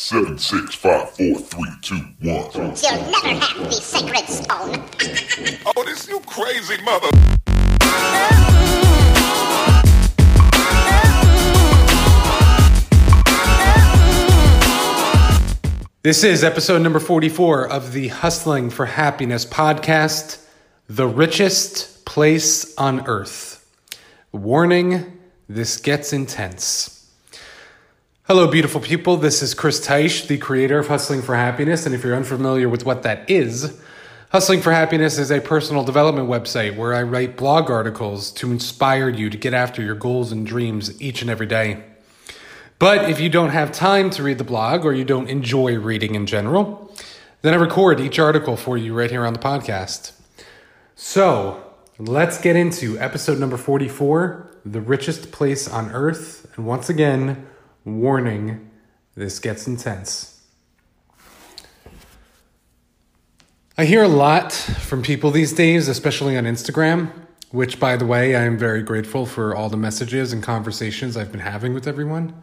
Seven, six, five, four, three, two, one. You'll never have the sacred stone. Oh, this you crazy mother. This is episode number 44 of the Hustling for Happiness podcast, The Richest Place on Earth. Warning, this gets intense. Hello, beautiful people. This is Chris Teich, the creator of Hustling for Happiness. And if you're unfamiliar with what that is, Hustling for Happiness is a personal development website where I write blog articles to inspire you to get after your goals and dreams each and every day. But if you don't have time to read the blog or you don't enjoy reading in general, then I record each article for you right here on the podcast. So let's get into episode number 44 The Richest Place on Earth. And once again, warning this gets intense. I hear a lot from people these days, especially on Instagram, which, by the way, I am very grateful for all the messages and conversations I've been having with everyone.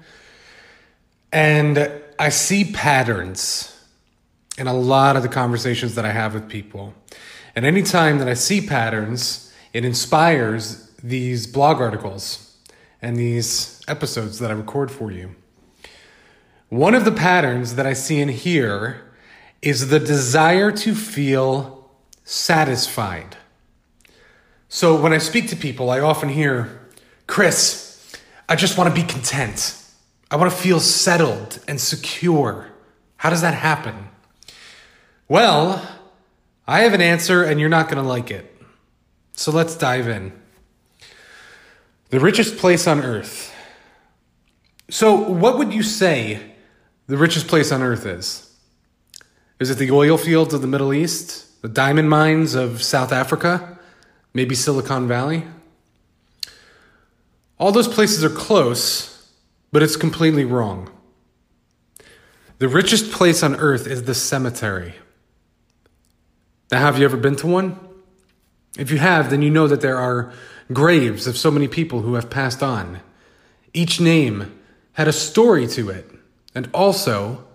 And I see patterns in a lot of the conversations that I have with people. And anytime that I see patterns, it inspires these blog articles and these episodes that I record for you. One of the patterns that I see in here is the desire to feel satisfied. So when I speak to people, I often hear, Chris, I just want to be content. I want to feel settled and secure. How does that happen? Well, I have an answer and you're not going to like it. So let's dive in. The richest place on earth. So, what would you say the richest place on earth is? Is it the oil fields of the Middle East? The diamond mines of South Africa? Maybe Silicon Valley? All those places are close, but it's completely wrong. The richest place on earth is the cemetery. Now, have you ever been to one? If you have, then you know that there are graves of so many people who have passed on. Each name had a story to it, and also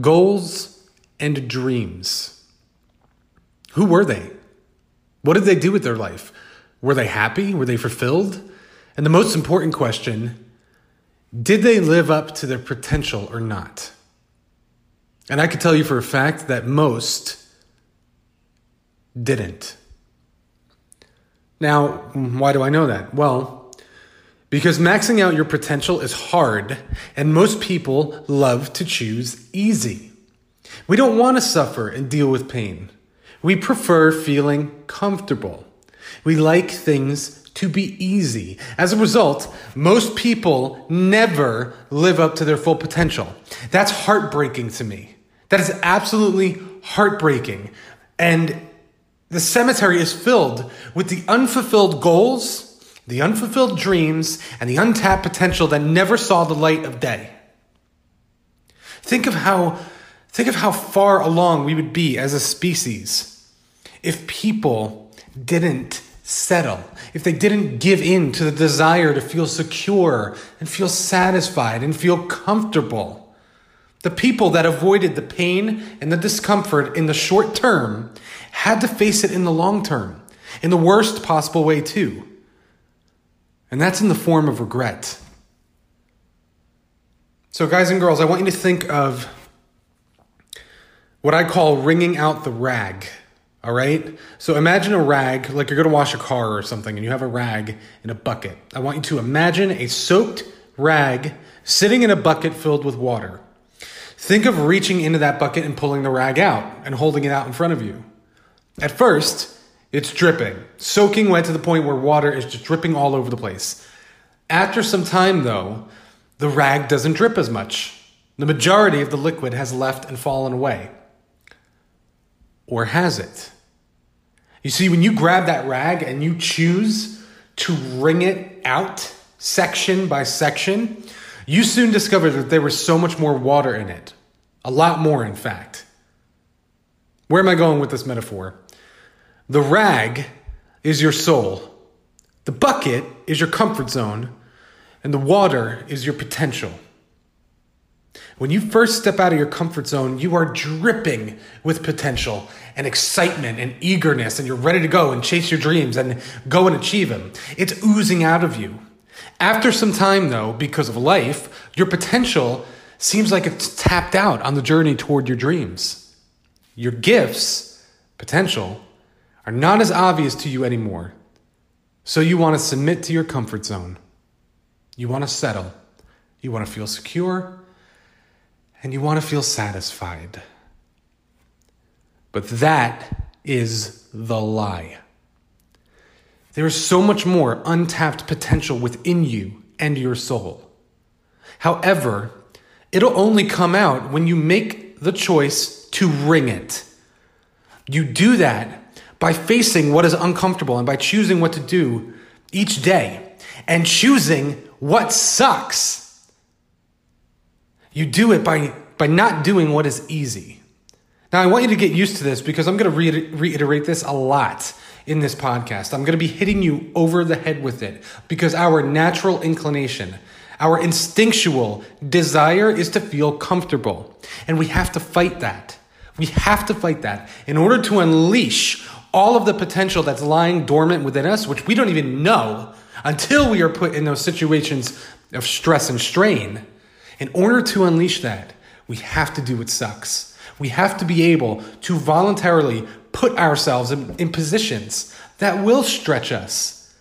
goals and dreams. Who were they? What did they do with their life? Were they happy? Were they fulfilled? And the most important question did they live up to their potential or not? And I can tell you for a fact that most didn't. Now, why do I know that? Well, because maxing out your potential is hard, and most people love to choose easy. We don't want to suffer and deal with pain. We prefer feeling comfortable. We like things to be easy. As a result, most people never live up to their full potential. That's heartbreaking to me. That is absolutely heartbreaking. And the cemetery is filled with the unfulfilled goals, the unfulfilled dreams, and the untapped potential that never saw the light of day. Think of how think of how far along we would be as a species if people didn't settle, if they didn't give in to the desire to feel secure and feel satisfied and feel comfortable. The people that avoided the pain and the discomfort in the short term had to face it in the long term, in the worst possible way, too. And that's in the form of regret. So, guys and girls, I want you to think of what I call wringing out the rag. All right? So imagine a rag, like you're gonna wash a car or something, and you have a rag in a bucket. I want you to imagine a soaked rag sitting in a bucket filled with water. Think of reaching into that bucket and pulling the rag out and holding it out in front of you. At first, it's dripping, soaking wet to the point where water is just dripping all over the place. After some time, though, the rag doesn't drip as much. The majority of the liquid has left and fallen away. Or has it? You see, when you grab that rag and you choose to wring it out section by section, you soon discover that there was so much more water in it. A lot more, in fact. Where am I going with this metaphor? The rag is your soul, the bucket is your comfort zone, and the water is your potential. When you first step out of your comfort zone, you are dripping with potential and excitement and eagerness, and you're ready to go and chase your dreams and go and achieve them. It's oozing out of you. After some time, though, because of life, your potential seems like it's tapped out on the journey toward your dreams. Your gifts, potential, are not as obvious to you anymore. So you want to submit to your comfort zone. You want to settle. You want to feel secure and you want to feel satisfied. But that is the lie. There is so much more untapped potential within you and your soul. However, it'll only come out when you make the choice to wring it. You do that by facing what is uncomfortable and by choosing what to do each day and choosing what sucks. You do it by, by not doing what is easy. Now, I want you to get used to this because I'm going to re- reiterate this a lot in this podcast. I'm going to be hitting you over the head with it because our natural inclination, our instinctual desire is to feel comfortable. And we have to fight that. We have to fight that in order to unleash all of the potential that's lying dormant within us, which we don't even know until we are put in those situations of stress and strain. In order to unleash that, we have to do what sucks. We have to be able to voluntarily put ourselves in, in positions that will stretch us.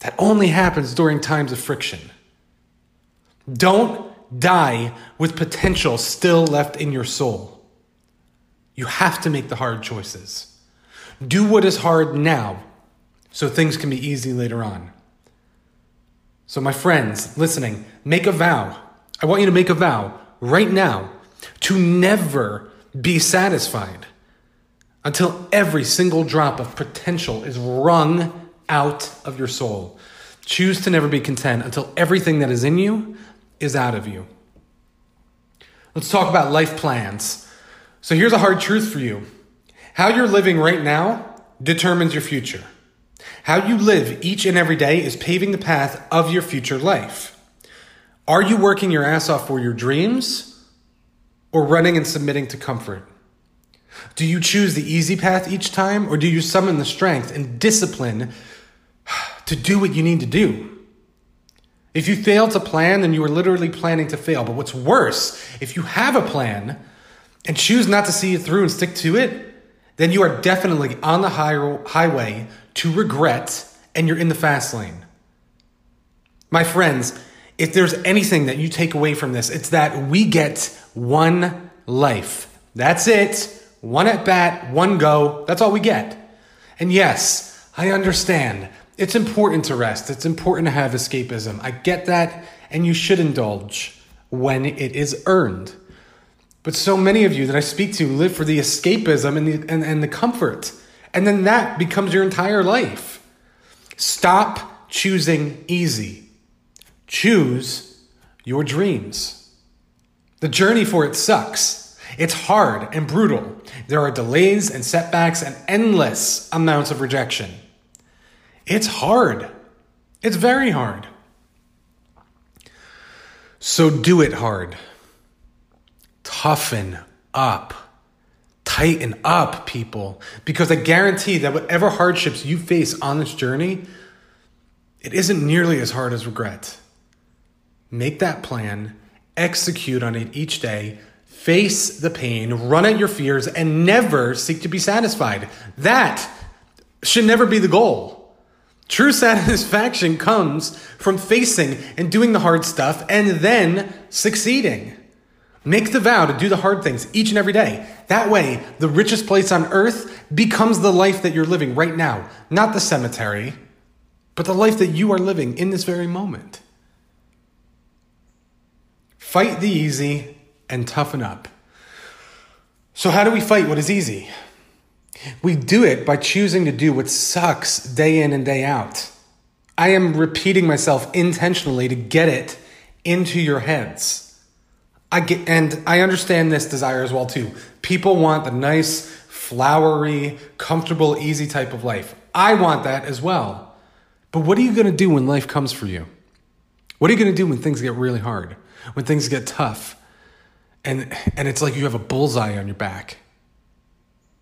That only happens during times of friction. Don't die with potential still left in your soul. You have to make the hard choices. Do what is hard now so things can be easy later on. So, my friends listening, make a vow I want you to make a vow right now to never be satisfied until every single drop of potential is wrung out of your soul. Choose to never be content until everything that is in you is out of you. Let's talk about life plans. So here's a hard truth for you how you're living right now determines your future. How you live each and every day is paving the path of your future life. Are you working your ass off for your dreams or running and submitting to comfort? Do you choose the easy path each time or do you summon the strength and discipline to do what you need to do? If you fail to plan, then you are literally planning to fail. But what's worse, if you have a plan and choose not to see it through and stick to it, then you are definitely on the high- highway to regret and you're in the fast lane. My friends, if there's anything that you take away from this, it's that we get one life. That's it. One at bat, one go. That's all we get. And yes, I understand. It's important to rest. It's important to have escapism. I get that, and you should indulge when it is earned. But so many of you that I speak to live for the escapism and the, and, and the comfort. And then that becomes your entire life. Stop choosing easy. Choose your dreams. The journey for it sucks. It's hard and brutal. There are delays and setbacks and endless amounts of rejection. It's hard. It's very hard. So do it hard. Toughen up. Tighten up, people. Because I guarantee that whatever hardships you face on this journey, it isn't nearly as hard as regret make that plan, execute on it each day, face the pain, run at your fears, and never seek to be satisfied. That should never be the goal. True satisfaction comes from facing and doing the hard stuff and then succeeding. Make the vow to do the hard things each and every day. That way, the richest place on earth becomes the life that you're living right now, not the cemetery, but the life that you are living in this very moment. Fight the easy and toughen up. So, how do we fight what is easy? We do it by choosing to do what sucks day in and day out. I am repeating myself intentionally to get it into your heads. I get, and I understand this desire as well too. People want the nice, flowery, comfortable, easy type of life. I want that as well. But what are you going to do when life comes for you? What are you going to do when things get really hard? when things get tough. and and it's like you have a bullseye on your back.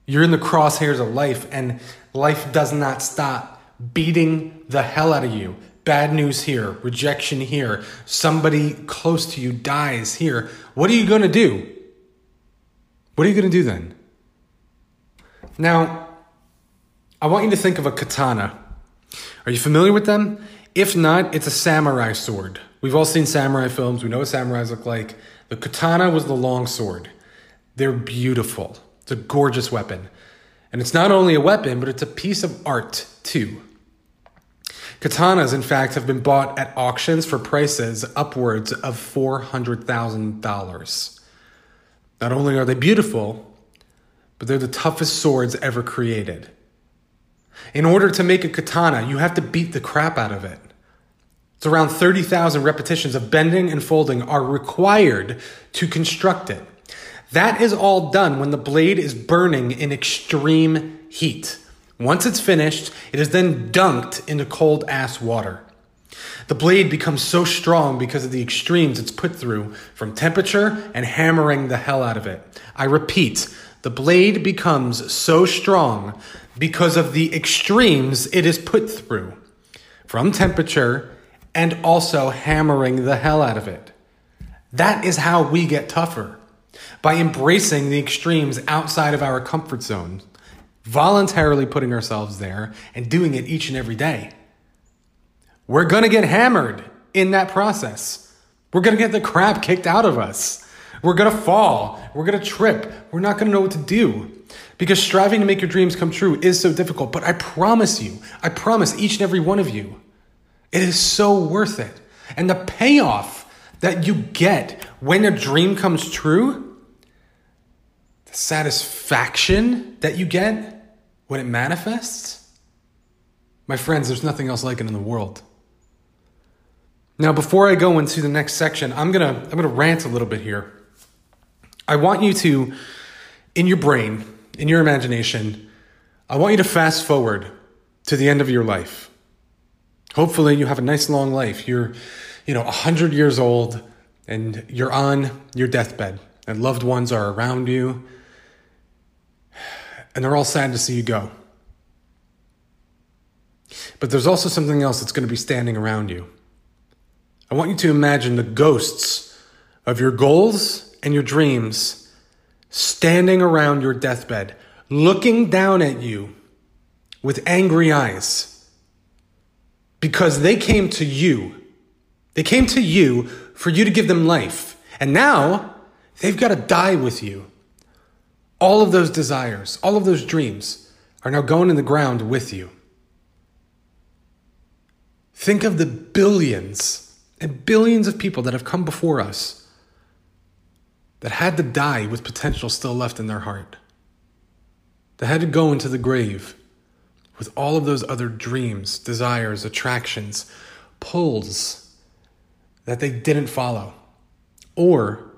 You're in the crosshairs of life, and life does not stop beating the hell out of you. Bad news here, rejection here, somebody close to you dies here. What are you going to do? What are you going to do then? Now, I want you to think of a katana. Are you familiar with them? If not, it's a samurai sword. We've all seen samurai films, we know what samurais look like. The katana was the long sword. They're beautiful. It's a gorgeous weapon. And it's not only a weapon, but it's a piece of art too. Katanas, in fact, have been bought at auctions for prices upwards of $400,000. Not only are they beautiful, but they're the toughest swords ever created. In order to make a katana, you have to beat the crap out of it. It's around 30,000 repetitions of bending and folding are required to construct it. That is all done when the blade is burning in extreme heat. Once it's finished, it is then dunked into cold ass water. The blade becomes so strong because of the extremes it's put through from temperature and hammering the hell out of it. I repeat, the blade becomes so strong because of the extremes it is put through from temperature and also hammering the hell out of it. That is how we get tougher by embracing the extremes outside of our comfort zone, voluntarily putting ourselves there and doing it each and every day. We're gonna get hammered in that process. We're gonna get the crap kicked out of us. We're gonna fall. We're gonna trip. We're not gonna know what to do. Because striving to make your dreams come true is so difficult. But I promise you, I promise each and every one of you, it is so worth it. And the payoff that you get when a dream comes true, the satisfaction that you get when it manifests, my friends, there's nothing else like it in the world. Now, before I go into the next section, I'm gonna I'm gonna rant a little bit here. I want you to, in your brain, in your imagination, I want you to fast forward to the end of your life. Hopefully, you have a nice long life. You're, you know, 100 years old and you're on your deathbed, and loved ones are around you, and they're all sad to see you go. But there's also something else that's going to be standing around you. I want you to imagine the ghosts of your goals and your dreams standing around your deathbed, looking down at you with angry eyes because they came to you. They came to you for you to give them life. And now they've got to die with you. All of those desires, all of those dreams are now going in the ground with you. Think of the billions and billions of people that have come before us that had to die with potential still left in their heart, that had to go into the grave with all of those other dreams, desires, attractions, pulls that they didn't follow, or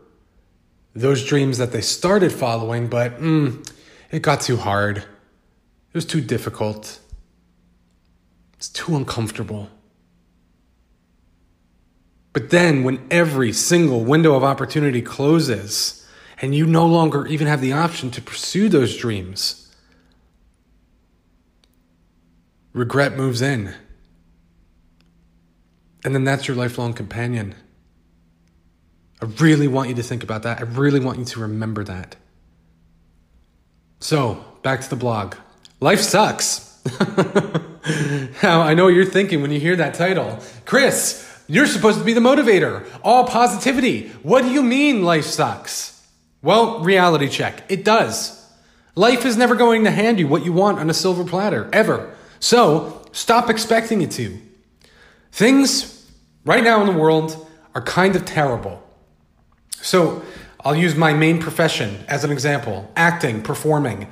those dreams that they started following, but mm, it got too hard. It was too difficult. It's too uncomfortable. But then, when every single window of opportunity closes and you no longer even have the option to pursue those dreams, regret moves in. And then that's your lifelong companion. I really want you to think about that. I really want you to remember that. So, back to the blog. Life sucks. now, I know what you're thinking when you hear that title. Chris, you're supposed to be the motivator, all positivity. What do you mean life sucks? Well, reality check. It does. Life is never going to hand you what you want on a silver platter, ever. So stop expecting it to. Things right now in the world are kind of terrible. So I'll use my main profession as an example acting, performing.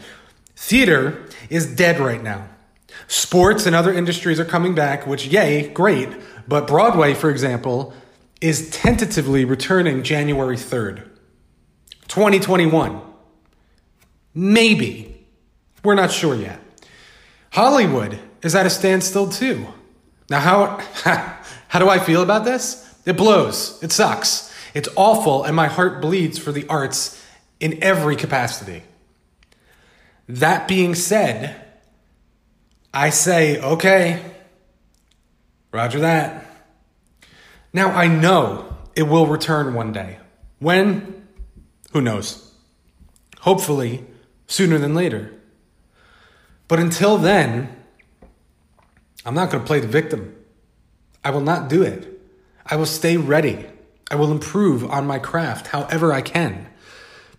Theater is dead right now. Sports and other industries are coming back, which, yay, great. But Broadway, for example, is tentatively returning January 3rd, 2021. Maybe. We're not sure yet. Hollywood is at a standstill too. Now, how, how do I feel about this? It blows. It sucks. It's awful, and my heart bleeds for the arts in every capacity. That being said, I say, okay, roger that. Now I know it will return one day. When? Who knows? Hopefully, sooner than later. But until then, I'm not going to play the victim. I will not do it. I will stay ready. I will improve on my craft however I can.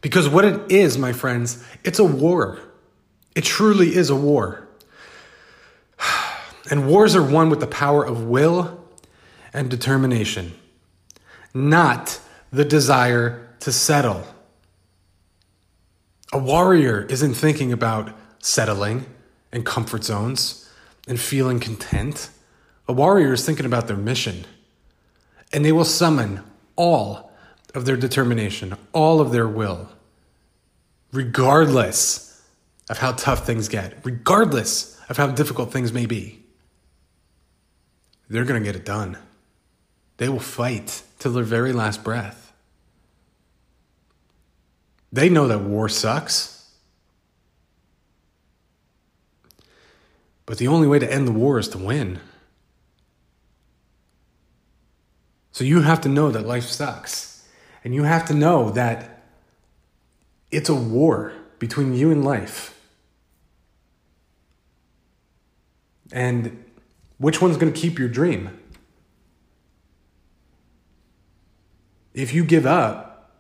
Because what it is, my friends, it's a war. It truly is a war. And wars are won with the power of will and determination, not the desire to settle. A warrior isn't thinking about settling and comfort zones and feeling content. A warrior is thinking about their mission. And they will summon all of their determination, all of their will, regardless of how tough things get, regardless of how difficult things may be. They're going to get it done. They will fight till their very last breath. They know that war sucks. But the only way to end the war is to win. So you have to know that life sucks. And you have to know that it's a war between you and life. And which one's going to keep your dream? If you give up,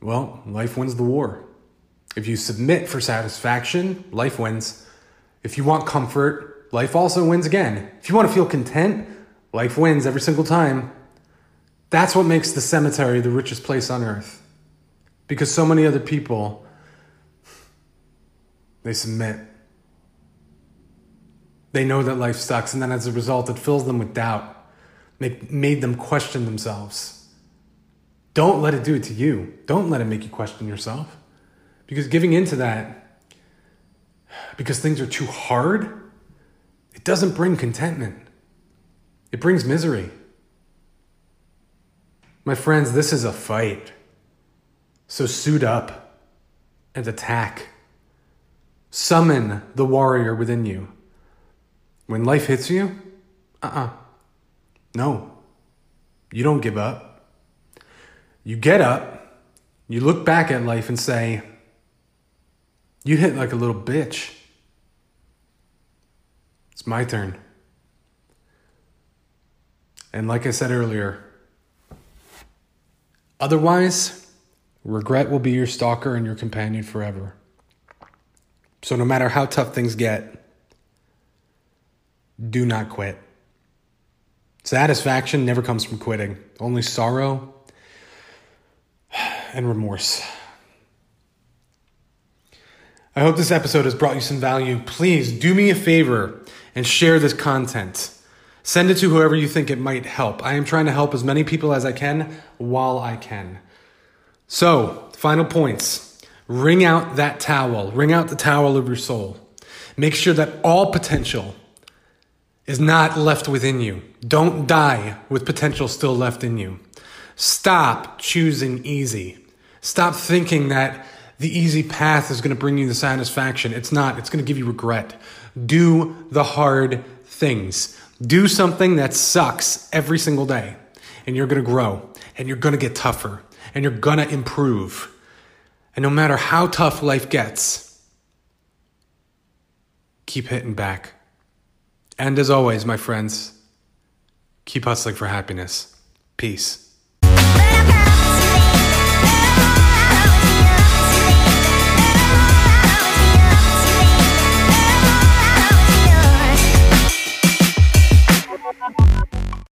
well, life wins the war. If you submit for satisfaction, life wins. If you want comfort, life also wins again. If you want to feel content, life wins every single time. That's what makes the cemetery the richest place on earth. Because so many other people, they submit. They know that life sucks, and then as a result, it fills them with doubt, make, made them question themselves. Don't let it do it to you. Don't let it make you question yourself. Because giving into that, because things are too hard, it doesn't bring contentment, it brings misery. My friends, this is a fight. So suit up and attack. Summon the warrior within you. When life hits you, uh uh No. You don't give up. You get up, you look back at life and say, You hit like a little bitch. It's my turn. And like I said earlier, otherwise, regret will be your stalker and your companion forever. So no matter how tough things get, do not quit. Satisfaction never comes from quitting, only sorrow and remorse. I hope this episode has brought you some value. Please do me a favor and share this content. Send it to whoever you think it might help. I am trying to help as many people as I can while I can. So, final points. Wring out that towel. Wring out the towel of your soul. Make sure that all potential is not left within you. Don't die with potential still left in you. Stop choosing easy. Stop thinking that the easy path is going to bring you the satisfaction. It's not. It's going to give you regret. Do the hard things. Do something that sucks every single day, and you're to grow, and you're to get tougher, and you're to improve. And no matter how tough life gets, keep hitting back. And as always, my friends, keep hustling for happiness. Peace.